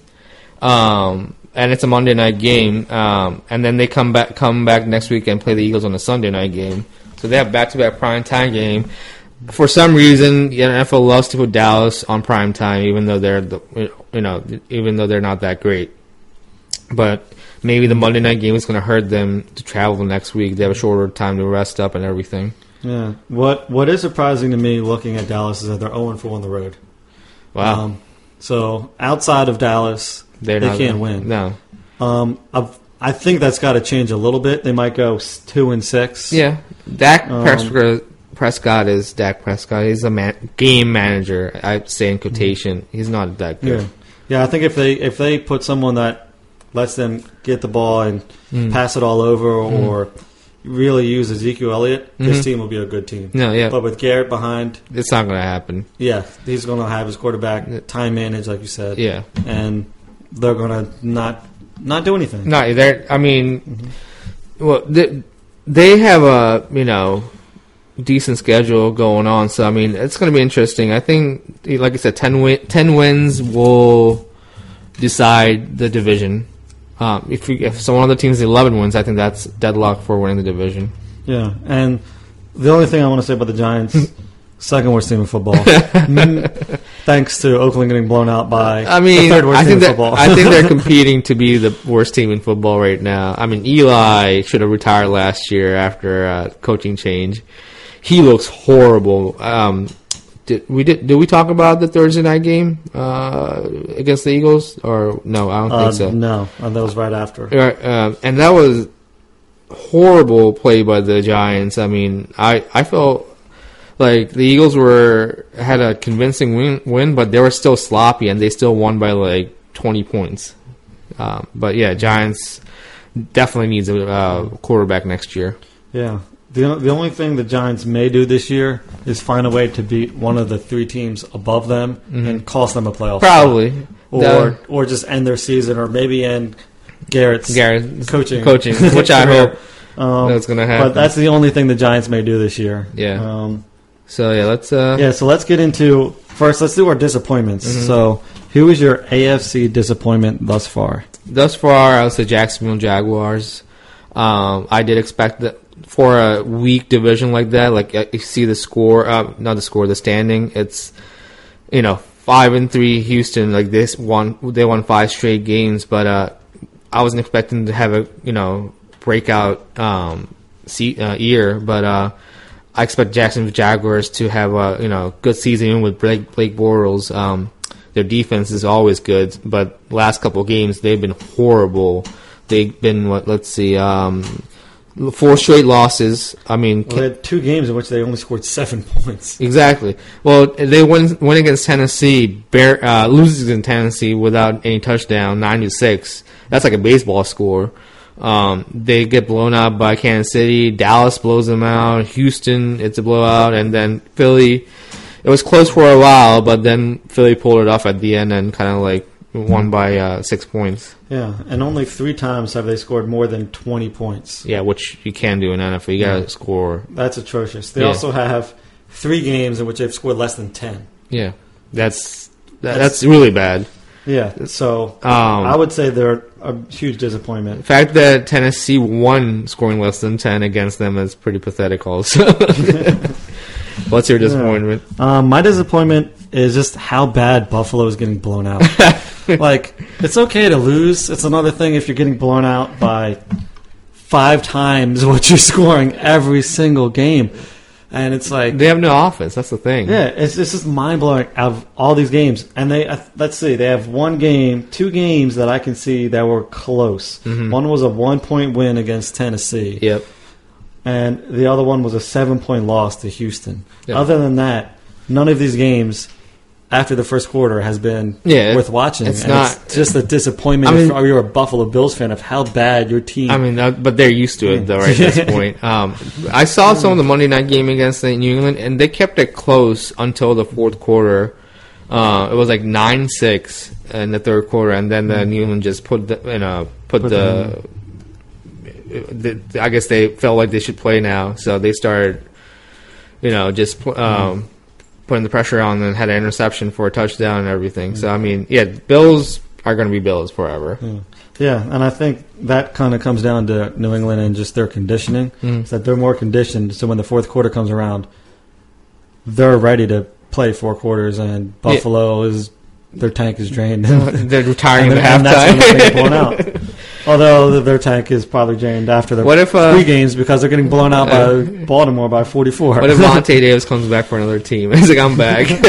Um, and it's a Monday night game. Um, and then they come back come back next week and play the Eagles on a Sunday night game. So they have back to back prime time game. For some reason, the NFL loves to put Dallas on prime time, even though they're the, you know even though they're not that great. But maybe the Monday night game is going to hurt them to travel next week. They have a shorter time to rest up and everything. yeah. What What is surprising to me looking at Dallas is that they're zero and four on the road. Wow, Um, so outside of Dallas, they're they not, can't win. No, um, I've, I think that's got to change a little bit. They might go two and six. Yeah, Dak Um, Prescott, Prescott is Dak Prescott. He's a man, game manager. I say in quotation. He's not that Yeah, good. yeah. I think if they if they put someone that lets them get the ball and Mm. pass it all over, Mm. or really use Ezekiel Elliott, this team will be a good team. No, yeah, But with Garrett behind, it's not going to happen. yeah, he's going to have his quarterback time managed, like you said, Yeah, and they're going to not not do anything. no, they're. I mean, Mm-hmm. well, they, they have a you know decent schedule going on. So I mean, it's going to be interesting. I think, like I said, 10, win, 10 wins will decide the division. Um, if you, if some one of the teams eleven wins, I think that's deadlock for winning the division. Yeah, and the only thing I want to say about the Giants, second worst team in football. Mm, Thanks to Oakland getting blown out by I mean, the third worst I team think in that, football. I think they're competing to be the worst team in football right now. I mean, Eli should have retired last year after uh, coaching change. He looks horrible. Um, did we did did we talk about the Thursday night game uh, against the Eagles or no? I don't Uh, think so. no, uh, that was right after. Um, and that was horrible play by the Giants. I mean, I I felt like the Eagles were had a convincing win, win but they were still sloppy and they still won by like twenty points. Um, but yeah, Giants definitely needs a uh, quarterback next year. Yeah. The, the only thing the Giants may do this year is find a way to beat one of the three teams above them Mhm. and cost them a playoff. spot. Probably Or The- or just end their season or maybe end Garrett's Garrett coaching. coaching, which I hope Um, that's going to happen. but that's the only thing the Giants may do this year. Yeah. Um, so yeah, let's uh, yeah, so let's get into first. Let's do our disappointments. Mhm. So, who is your AFC disappointment thus far? Thus far, I would say Jacksonville Jaguars. Um, I did expect that for a weak division like that. Like uh, you see the score, uh, not the score, the standing. It's you know five and three Houston. Like this one, they won five straight games, but uh, I wasn't expecting to have a you know breakout um, se- uh, year. But uh, I expect Jacksonville Jaguars to have a you know good season even with Blake, Blake Bortles. Um, their defense is always good, but last couple of games they've been horrible. They've been what? Let's see, um, four straight losses. I mean, Well, they had two games in which they only scored seven points. Exactly. Well, they win win against Tennessee, bear, uh, loses in Tennessee without any touchdown, nine to six. That's like a baseball score. Um, they get blown out by Kansas City. Dallas blows them out. Houston, it's a blowout, and then Philly. It was close for a while, but then Philly pulled it off at the end and kind of like won by uh, six points. Yeah, and only three times have they scored more than twenty points. Yeah, which you can do in NFL. You gotta Yeah. score. That's atrocious. They Yeah. also have three games in which they've scored less than ten. Yeah, that's that, That's- that's really bad. Yeah, so Um, I would say they're a huge disappointment. The fact that Tennessee won scoring less than 10 against them is pretty pathetic also. What's your disappointment? Um, my disappointment is just how bad Buffalo is getting blown out. like, it's okay to lose. It's another thing if you're getting blown out by five times what you're scoring every single game. And it's like They have no offense. That's the thing. yeah, it's, it's just mind blowing out of all these games. And they uh, let's see, they have one game, two games that I can see that were close. Mhm. One was a one point win against Tennessee, Yep. and the other one was a seven point loss to Houston. Yeah. Other than that, none of these games after the first quarter has been Yeah, worth watching. it's And not- it's just a disappointment I mean- if you're a Buffalo Bills fan of how bad your team. I mean, but they're used to it though. Right at this point, um, I saw some of the Monday night game against the New England, and they kept it close until the fourth quarter. Uh, it was like nine six in the third quarter, and then the New England just put the, you know put, Put the, the. I guess they felt like they should play now, so they started, you know, just um, putting the pressure on and had an interception for a touchdown and everything. So I mean, yeah, Bills are going to be Bills forever. Yeah. Yeah, and I think that kind of comes down to New England and just their conditioning. Mhm. Is that they're more conditioned, so when the fourth quarter comes around, they're ready to play four quarters, and Buffalo is their tank is drained. They're retiring and, at and that's when they get blown halftime. out. Although their tank is probably drained after the What if, uh, three games because they're getting blown out by Baltimore by forty-four. What if Vontae Davis comes back for another team? He's like, I'm back.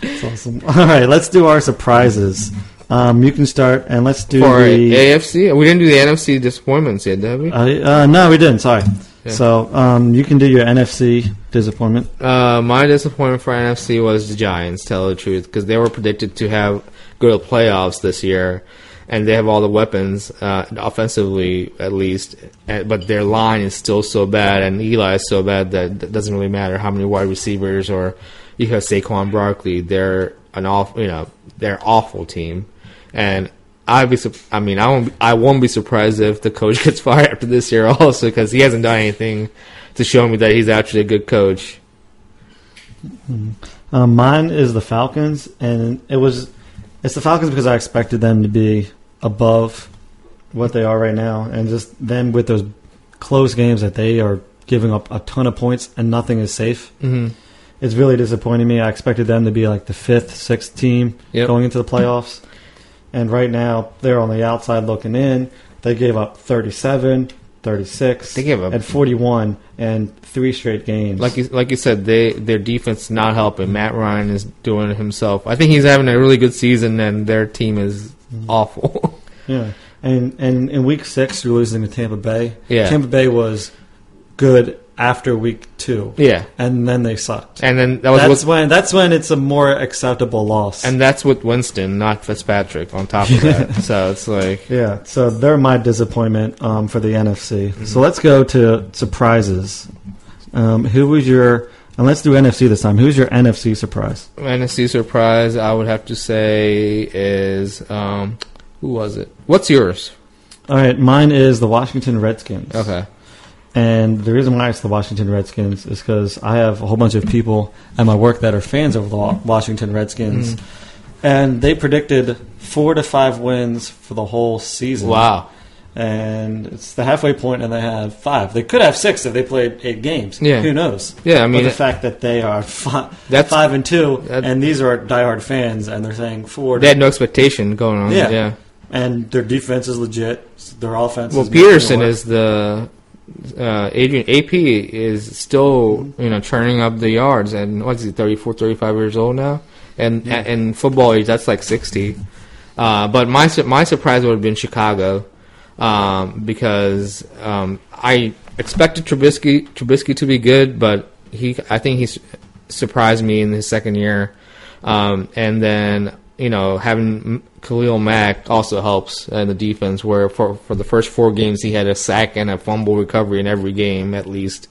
That's awesome. All right, let's do our surprises. Um, you can start, and let's do for the AFC, we didn't do the NFC disappointments yet, did we? Uh, uh, no, we didn't. Sorry. Yeah. So um, you can do your NFC disappointment. Uh, my disappointment for NFC was the Giants, tell the truth, because they were predicted to have go to playoffs this year, and they have all the weapons, uh, offensively at least, and, but their line is still so bad, and Eli is so bad that it doesn't really matter how many wide receivers or you have Saquon Barkley. They're an awful, you know, they're awful team, and. I'd be, I mean, I won't, I won't be surprised if the coach gets fired after this year, also, because he hasn't done anything to show me that he's actually a good coach. Um, mine is the Falcons, and it was it's the Falcons because I expected them to be above what they are right now, and just then with those close games that they are giving up a ton of points and nothing is safe. Mm-hmm. It's really disappointing me. I expected them to be like the fifth, sixth team Yep. going into the playoffs. And right now, they're on the outside looking in. They gave up 37, 36, They gave up- and 41 and three straight games. Like you, like you said, they their defense is not helping. Matt Ryan is doing it himself. I think he's having a really good season, and their team is awful. yeah. And, and in week six, you're losing to Tampa Bay. Yeah. Tampa Bay was good after week two, yeah, and then they sucked. and then that was That's when that's when it's a more acceptable loss. and that's with Winston, not Fitzpatrick. On top of that, so it's like Yeah, so they're my disappointment um, for the NFC. Mm-hmm. So let's go to surprises. Um, who was your? And let's do NFC this time. Who's your NFC surprise? NFC surprise. I would have to say is um, who was it? What's yours? All right, mine is the Washington Redskins. Okay, And the reason why it's the Washington Redskins is because I have a whole bunch of people at my work that are fans of the Washington Redskins, Mm. and they predicted four to five wins for the whole season. wow. And it's the halfway point, and they have five. They could have six if they played eight games. Yeah. Who knows? Yeah, I mean, but the fact that they are fi- That's- five and two, and these are diehard fans, and they're saying four. they had no expectation going on. Yeah. yeah. And their defense is legit. Their offense. Well, Peterson is the uh, Adrian AP is still you know churning up the yards, and what's he 34, 35 years old now, and Yeah. in football age that's like sixty. Uh, but my my surprise would have been Chicago um, because um, I expected Trubisky Trubisky to be good, but he I think he's surprised me in his second year, um, and then you know having Khalil Mack also helps in the defense. Where for for the first four games he had a sack and a fumble recovery in every game at least.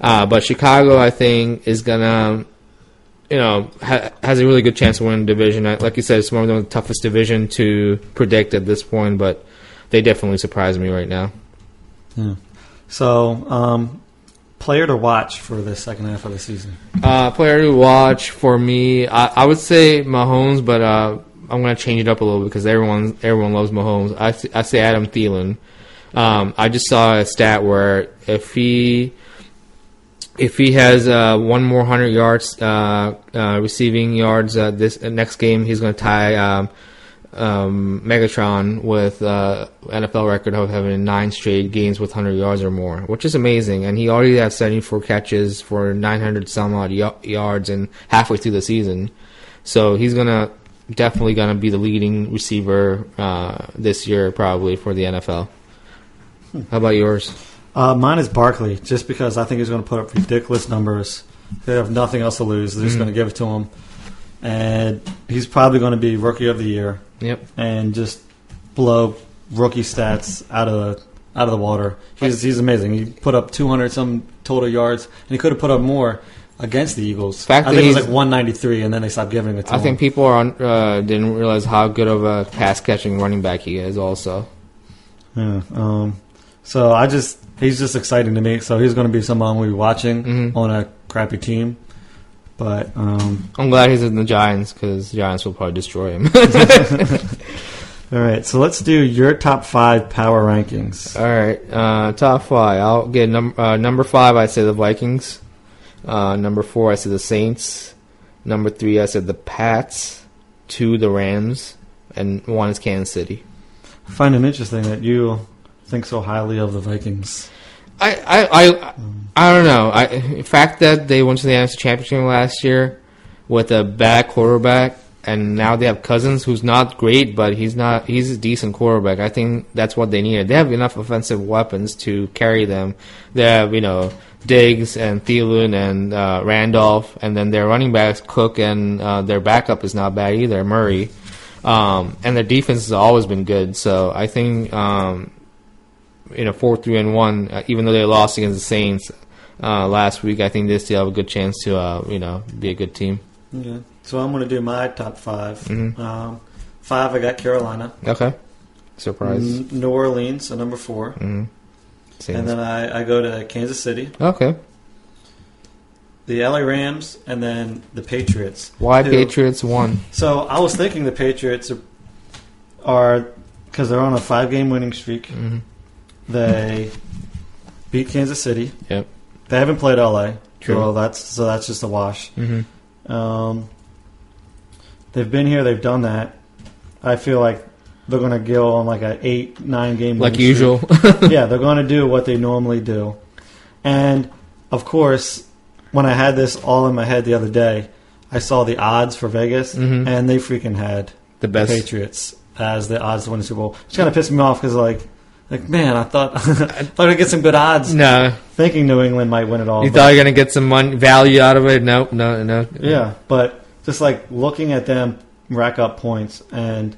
Uh, but Chicago, I think, is gonna you know, ha- has a really good chance to win the division. Like you said, it's one of the toughest division to predict at this point, but they definitely surprise me right now. Yeah. So, um, player to watch for the second half of the season. Uh, player to watch for me, I, I would say Mahomes, but uh, I'm going to change it up a little because everyone everyone loves Mahomes. I, I say Adam Thielen. Um, I just saw a stat where if he if he has uh, one more hundred yards uh, uh, receiving yards uh, this next game, he's going to tie um, um, Megatron with uh, NFL record of having nine straight games with 100 yards or more, which is amazing. And he already has 74 catches for 900 some odd y- yards and halfway through the season. So he's gonna definitely gonna be the leading receiver uh, this year, probably for the NFL. How about yours? Uh, mine is Barkley, just because I think he's going to put up ridiculous numbers. They have nothing else to lose. They're just Mhm. going to give it to him, and he's probably going to be rookie of the year Yep. and just blow rookie stats out of the out of the water. He's he's amazing. He put up 200 some total yards, and he could have put up more against the Eagles. Fact I think it was like 193, and then they stopped giving it to I him. think people are on, uh, didn't realize how good of a pass catching running back he is. Also, Yeah. Um, so I just he's just exciting to me. So he's going to be someone we'll be watching Mhm. on a crappy team. But um, I'm glad he's in the Giants because Giants will probably destroy him. all right, so let's do your top five power rankings. All right, uh, top five. I'll get num- uh, number five. I say the Vikings. Uh, number four, I say the Saints. Number three, I said the Pats. Two, the Rams, and one is Kansas City. I find it interesting that you think so highly of the Vikings. I, I, I, I don't know. I, the fact that they went to the NFC Championship last year with a bad quarterback, and now they have Cousins, who's not great, but he's not. He's a decent quarterback. I think that's what they needed. They have enough offensive weapons to carry them. They have, you know, Diggs and Thielen and uh, Rudolph, and then their running backs Cook and uh, their backup is not bad either, Murray. Um, and their defense has always been good. So I think um, you know four three and one. Uh, even though they lost against the Saints uh, last week, I think they still have a good chance to uh, you know be a good team. Okay. So I'm going to do my top 5 Mhm. Um, five, I got Carolina. Okay, surprise. N- New Orleans, at number 4 Mm-hmm. And then I, I go to Kansas City, okay, the LA Rams, and then the Patriots. why who- Patriots won? So I was thinking the Patriots are because they're on a five game winning streak. hmm They beat Kansas City. Yep. They haven't played LA. True. So that's so that's just a wash. hmm Um, they've been here. They've done that. I feel like they're going to go on like an eight nine game Like usual. yeah, they're going to do what they normally do. And of course, when I had this all in my head the other day, I saw the odds for Vegas, Mhm. and they freaking had the the best. Patriots as the odds to win the Super Bowl. Which kind of pissed me off because like, like man, I thought I thought I'd get some good odds, No, thinking New England might win it all. you thought you were gonna get some money value out of it. Nope, no, no. yeah, but just like looking at them rack up points, and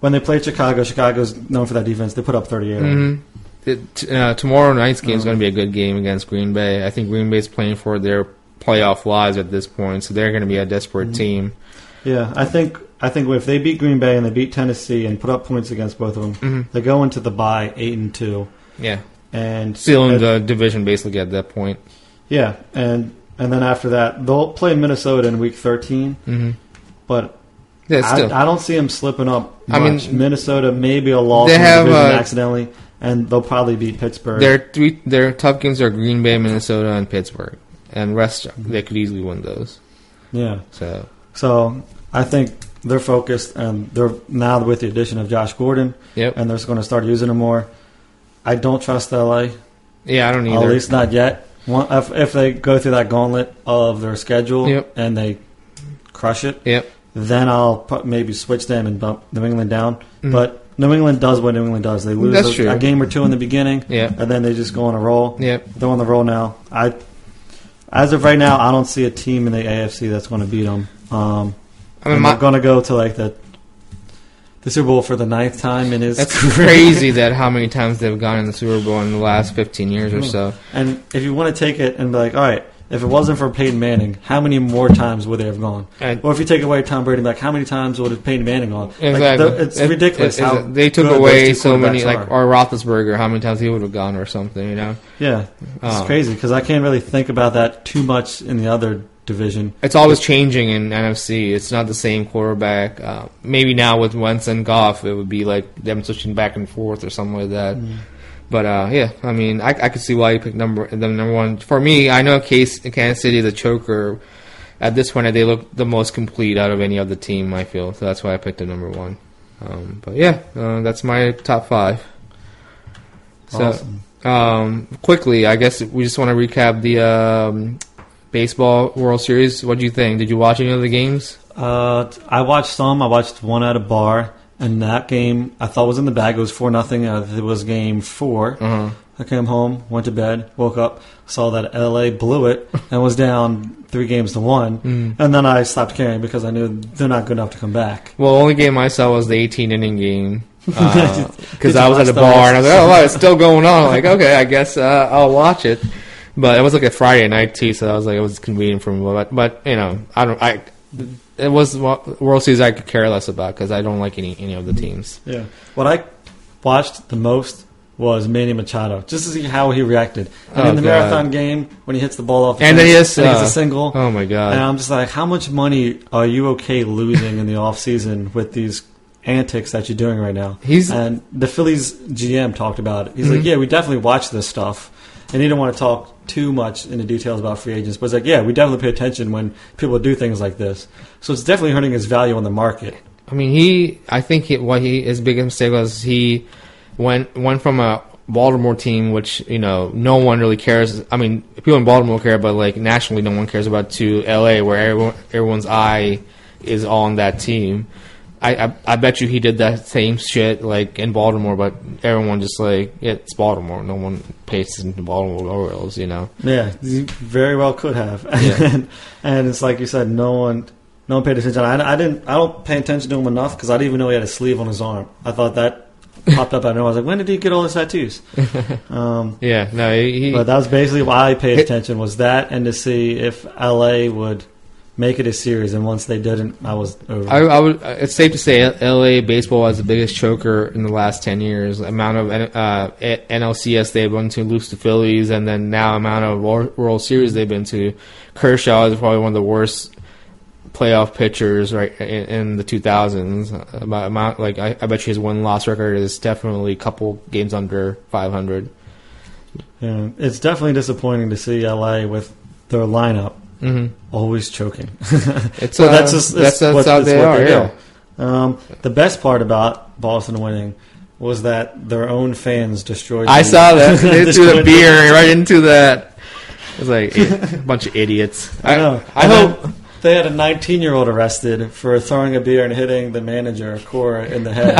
when they played Chicago, Chicago's known for that defense. They put up 38. hmm It, uh, tomorrow night's game is Uh-huh. going to be a good game against Green Bay. I think Green Bay's playing for their playoff lives at this point, so they're going to be a desperate Mhm. team. Yeah, I think I think if they beat Green Bay and they beat Tennessee and put up points against both of them, hmm they go into the bye eight and two, Yeah, and uh, the division basically at that point. yeah, and and then after that they'll play Minnesota in week 13, hmm but Yeah, still. I, I don't see them slipping up I mean, much. Minnesota maybe a loss they have, division uh, accidentally, and they'll probably beat Pittsburgh. their three their tough games are Green Bay, Minnesota, and Pittsburgh, and rest they could easily win those. yeah. So So I think they're focused, and they're now with the addition of Josh Gordon, yep, and they're going to start using him more. I don't trust LA, yeah, I don't either. at least not yet. One, if, if they go through that gauntlet of their schedule Yep. and they crush it, Yep. then I'll pu- maybe switch them and bump New England down. Mhm. But New England does what New England does. They lose a, a game or two in the beginning, and then they just go on a roll. Yep. They're on the roll now. I, as of right now, I don't see a team in the AFC that's going to beat them. Um, I mean, my, going to go to like the the Super Bowl for the ninth time in his that's crazy that how many times they've gone in the Super Bowl in the last fifteen years or so. And if you want to take it and be like, all right, if it wasn't for Peyton Manning, how many more times would they have gone? And Or if you take away Tom Brady, like how many times would have Peyton Manning gone? Like, Exactly. the- it's It- ridiculous it- how it- they took away so many, quarterbacks like or Roethlisberger, how many times he would have gone or something, you know. yeah, it's Um, crazy because I can't really think about that too much in the other division. It's always changing in NFC. It's not the same quarterback. Uh, maybe now with Wentz and Goff, it would be like them switching back and forth or something like that. But uh, yeah, I mean, I, I could see why you picked number the number one. For me, I know Case Kansas City is a choker at this point, they look the most complete out of any other team. I feel so. That's why I picked them number one. Um, but yeah, uh, that's my top five. So, Awesome. um, quickly, I guess we just want to recap the um, baseball World Series. What do you think? Did you watch any of the games? Uh, I watched some. I watched one at a bar, and that game I thought was in the bag. It was four nothing. Uh, it was game 4 Uh-huh. I came home, went to bed, woke up, saw that LA blew it, and was down three games to one. Mm. And then I stopped caring because I knew they're not good enough to come back. Well, the only game I saw was the 18 inning game. Because you I was at the bar and I was like, oh, wow, it's still going on. I'm like, okay, I guess uh, I'll watch it. But it was like a Friday night too, so I was like, it was convenient for me. But, but you know, I don't. I it was World Series I could care less about because I don't like any any of the teams. Yeah. What I watched the most was Manny Machado, just to see how he reacted. And Oh, in the God. marathon game, when he hits the ball off the And then he fence, has, and he gets uh, a single. Oh my god! And I'm just like, how much money are you okay losing in the off season with these antics that you're doing right now? He's And the Phillies GM talked about it. He's Mhm. like, yeah, we definitely watch this stuff. And he didn't want to talk too much into details about free agents, but it's like, yeah, we definitely pay attention when people do things like this. So it's definitely hurting his value on the market. I mean, he. I think he, what he his biggest mistake was he went went from a Baltimore team, which you know no one really cares. I mean, people in Baltimore care, but like nationally, no one cares about. To L.A., where everyone everyone's eye is on that team. I, I I bet you he did that same shit like in Baltimore, but everyone just like it's Baltimore. No one pays attention to Baltimore Orioles, you know. Yeah, he very well could have. Yeah. and, and it's like you said, no one, no one paid attention. I, I didn't, I don't pay attention to him enough because I didn't even know he had a sleeve on his arm. I thought that popped up. I know. I was like, when did he get all his tattoos? Um, Yeah, no, he. he- but that was basically why I paid attention was that, and to see if LA would make it a series. And once they didn't, I was over. I, I would. It's safe to say L.A. baseball has the biggest choker in the last ten years. Amount of uh, NLCS they've been to, lose to Phillies, and then now amount of World Series they've been to. Kershaw is probably one of the worst playoff pitchers right in, in the 2000s. About amount like I, I bet you his one loss record is definitely a couple games under 500. yeah, it's definitely disappointing to see LA with their lineup hmm always choking. It's Well, uh, that's just that's, that's what- how they are. they Yeah. Um, the best part about Boston winning was that their own fans destroyed. I the- saw that. They threw the beer right into that. It was like a bunch of idiots. I know. I hope. they had a 19 year old arrested for throwing a beer and hitting the manager Cora in the head,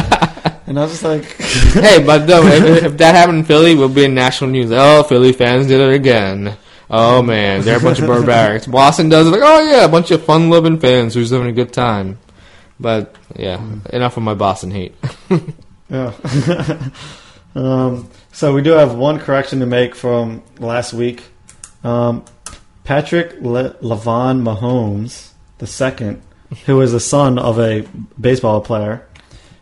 and I was just like, hey, but no, if, if that happened in Philly, we'll be in national news. Oh, Philly fans did it again. Oh man, they're a bunch of barbarics. Boston does it like, oh yeah, a bunch of fun-loving fans who's having a good time. But yeah, enough of my Boston hate. yeah. um, so we do have one correction to make from last week. Um, Patrick Le- Lavon Mahomes, the second, who is the son of a baseball player,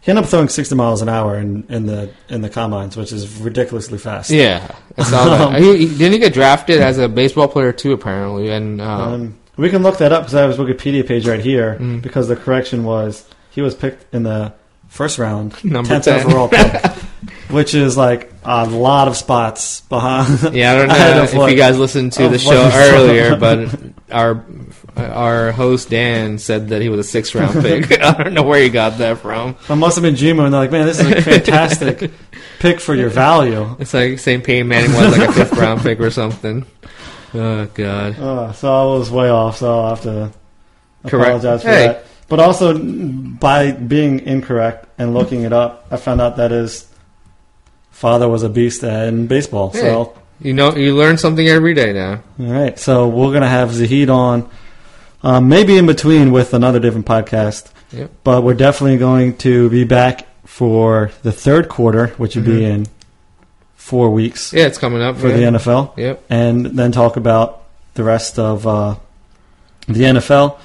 he ended up throwing 60 miles an hour in, in the in the combines, which is ridiculously fast. Yeah, That. He, he- didn't he get drafted as a baseball player too? Apparently, and uh, Um, we can look that up because I have his Wikipedia page right here. Mm. Because the correction was he was picked in the first round, Number 10th 10. overall pick, which is like a lot of spots behind. Yeah, I don't know if you guys listened to the show earlier, but our our host Dan said that he was a six round pick. I don't know where he got that from. It must have been Gmo, and they're like, "Man, this is a fantastic pick for your value." It's like saying Peyton Manning was like a fifth round pick or something. Oh God. Uh, so I was way off. So I'll have to Correct. apologize for Hey. that. But also, by being incorrect and looking it up, I found out that his father was a beast in baseball. Hey. So. You know, you learn something every day now. All right, so we're gonna have Zahid on, um, maybe in between with another different podcast. Yep. But we're definitely going to be back for the third quarter, which would be Mhm. in four weeks Yeah, it's coming up for yeah. the NFL, Yep. and then talk about the rest of uh, the NFL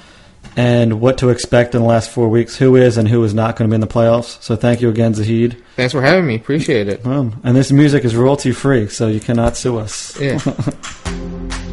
and what to expect in the last four weeks. Who is and who is not going to be in the playoffs. So thank you again, Zahid. Thanks for having me. Appreciate it. Um, and this music is royalty free, so you cannot sue us. Yeah.